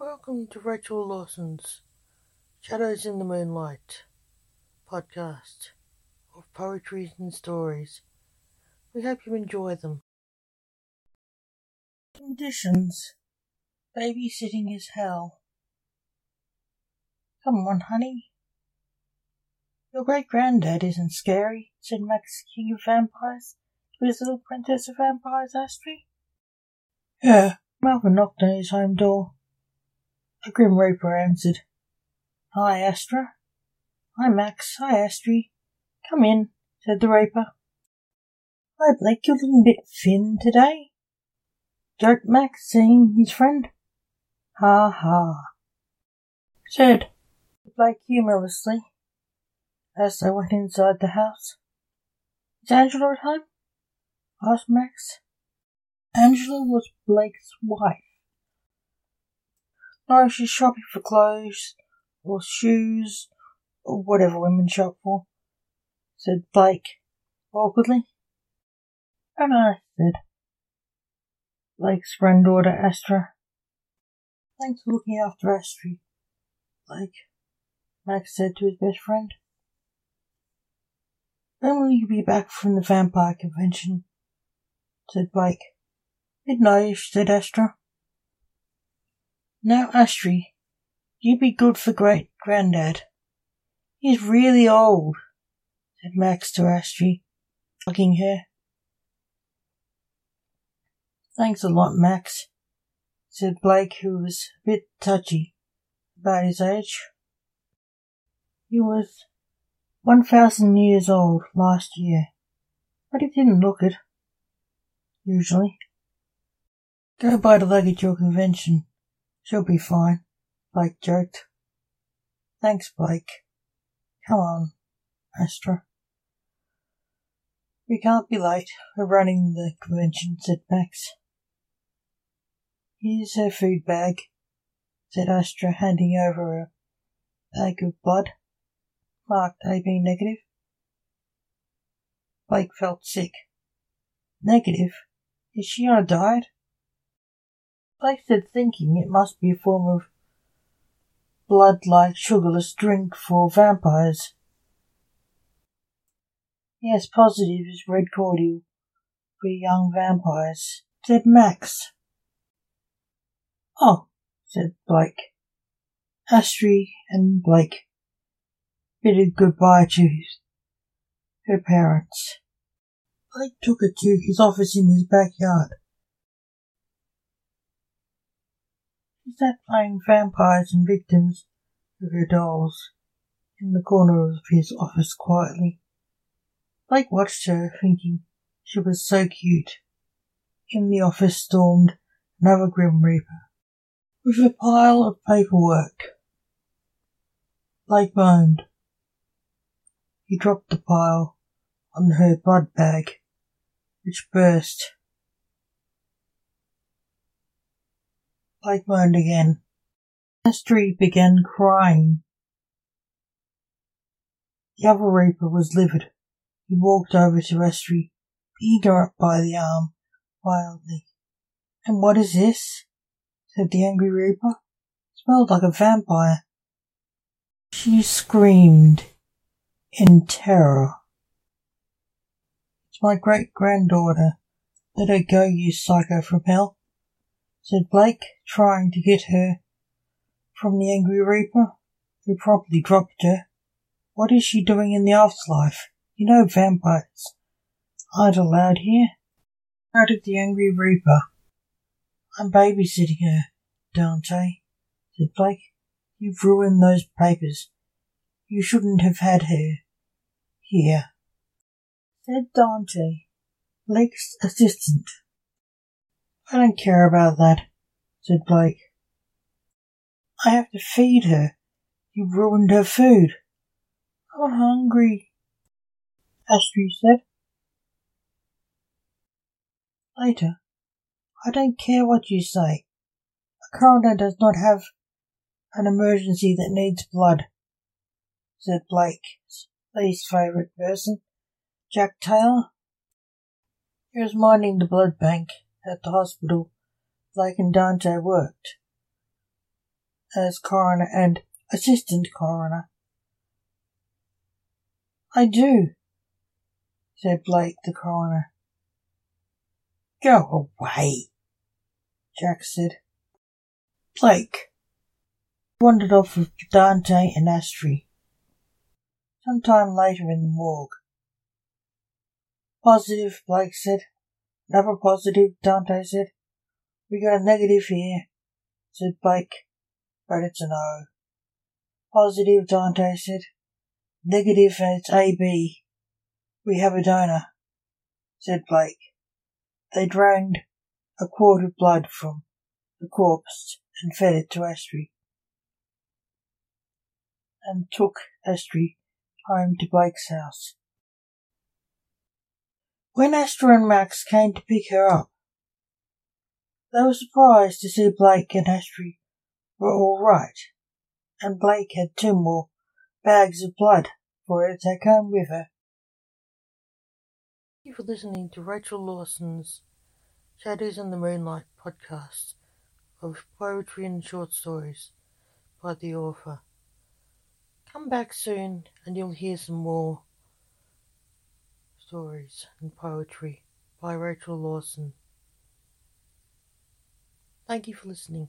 Welcome to Rachel Lawson's Shadows in the Moonlight podcast of poetry and stories. We hope you enjoy them. Conditions Babysitting is hell. Come on, honey. Your great granddad isn't scary, said Max, king of vampires, to his little princess of vampires, Astrid. Yeah, Malvin knocked on his home door. The Grim Reaper answered. Hi, Astra. Hi, Max. Hi, Astrid. Come in, said the Reaper. Blake. You're looking a bit thin today. joked Max, seeing his friend. Ha ha, said Blake humorlessly as they went inside the house. Is Angela at home? asked Max. Angela was Blake's wife. No, she's shopping for clothes or shoes or whatever women shop for, said Blake awkwardly. And I said, Blake's granddaughter Astra. Thanks for looking after Astrid, Blake, Max said to his best friend. When will you be back from the vampire convention? said Blake. Midnight, said Astra. Now, Astrid, you be good for great granddad. He's really old, said Max to Astrid, hugging her. Thanks a lot, Max, said Blake, who was a bit touchy about his age. He was one thousand years old last year, but he didn't look it, usually. Go buy the at your convention. She'll be fine, Blake joked. Thanks, Blake. Come on, Astra. We can't be late. We're running the convention, said Max. Here's her food bag, said Astra, handing over a bag of blood, marked AB negative. Blake felt sick. Negative? Is she on a diet? Blake said thinking it must be a form of blood-like sugarless drink for vampires. Yes, positive is red cordial for young vampires, said Max. Oh, said Blake. Astrid and Blake bidded goodbye to her parents. Blake took her to his office in his backyard. He sat playing vampires and victims with her dolls in the corner of his office quietly. Blake watched her, thinking she was so cute. In the office stormed another Grim Reaper with a pile of paperwork. Blake moaned. He dropped the pile on her blood bag, which burst. Blake moaned again. Astrid began crying. The other Reaper was livid. He walked over to Astrid, picking her up by the arm wildly. And what is this? said the angry Reaper. Smelled like a vampire. She screamed in terror. It's my great granddaughter. Let her go, you psycho from hell, said Blake, trying to get her from the angry Reaper, who promptly dropped her. What is she doing in the afterlife? You know vampires aren't allowed here, shouted the angry Reaper. I'm babysitting her, Dante, said Blake. You've ruined those papers. You shouldn't have had her here, said Dante, Blake's assistant. I don't care about that, said Blake. I have to feed her. You ruined her food. I'm hungry, Astrid said. Later, I don't care what you say. A coroner does not have an emergency that needs blood, said Blake's least favourite person, Jack Taylor. He was minding the blood bank at the hospital Blake and Dante worked. as coroner and assistant coroner. I do, said Blake the coroner. Go away, Jack said. Blake wandered off with Dante and Astrid. Sometime later in the morgue. Positive, Blake said. Another positive, Dante said. We got a negative here, said Blake, but it's an O. Positive, Dante said. Negative, and it's AB. We have a donor, said Blake. They drained a quart of blood from the corpse and fed it to Astrid. And took Astrid home to Blake's house. When Astrid and Max came to pick her up, they were surprised to see Blake and Astrid were all right, and Blake had two more bags of blood for her to take home with her. Thank you for listening to Rachel Lawson's Shadows in the Moonlight podcast of poetry and short stories by the author. Come back soon and you'll hear some more stories and poetry by Rachel Lawson. Thank you for listening.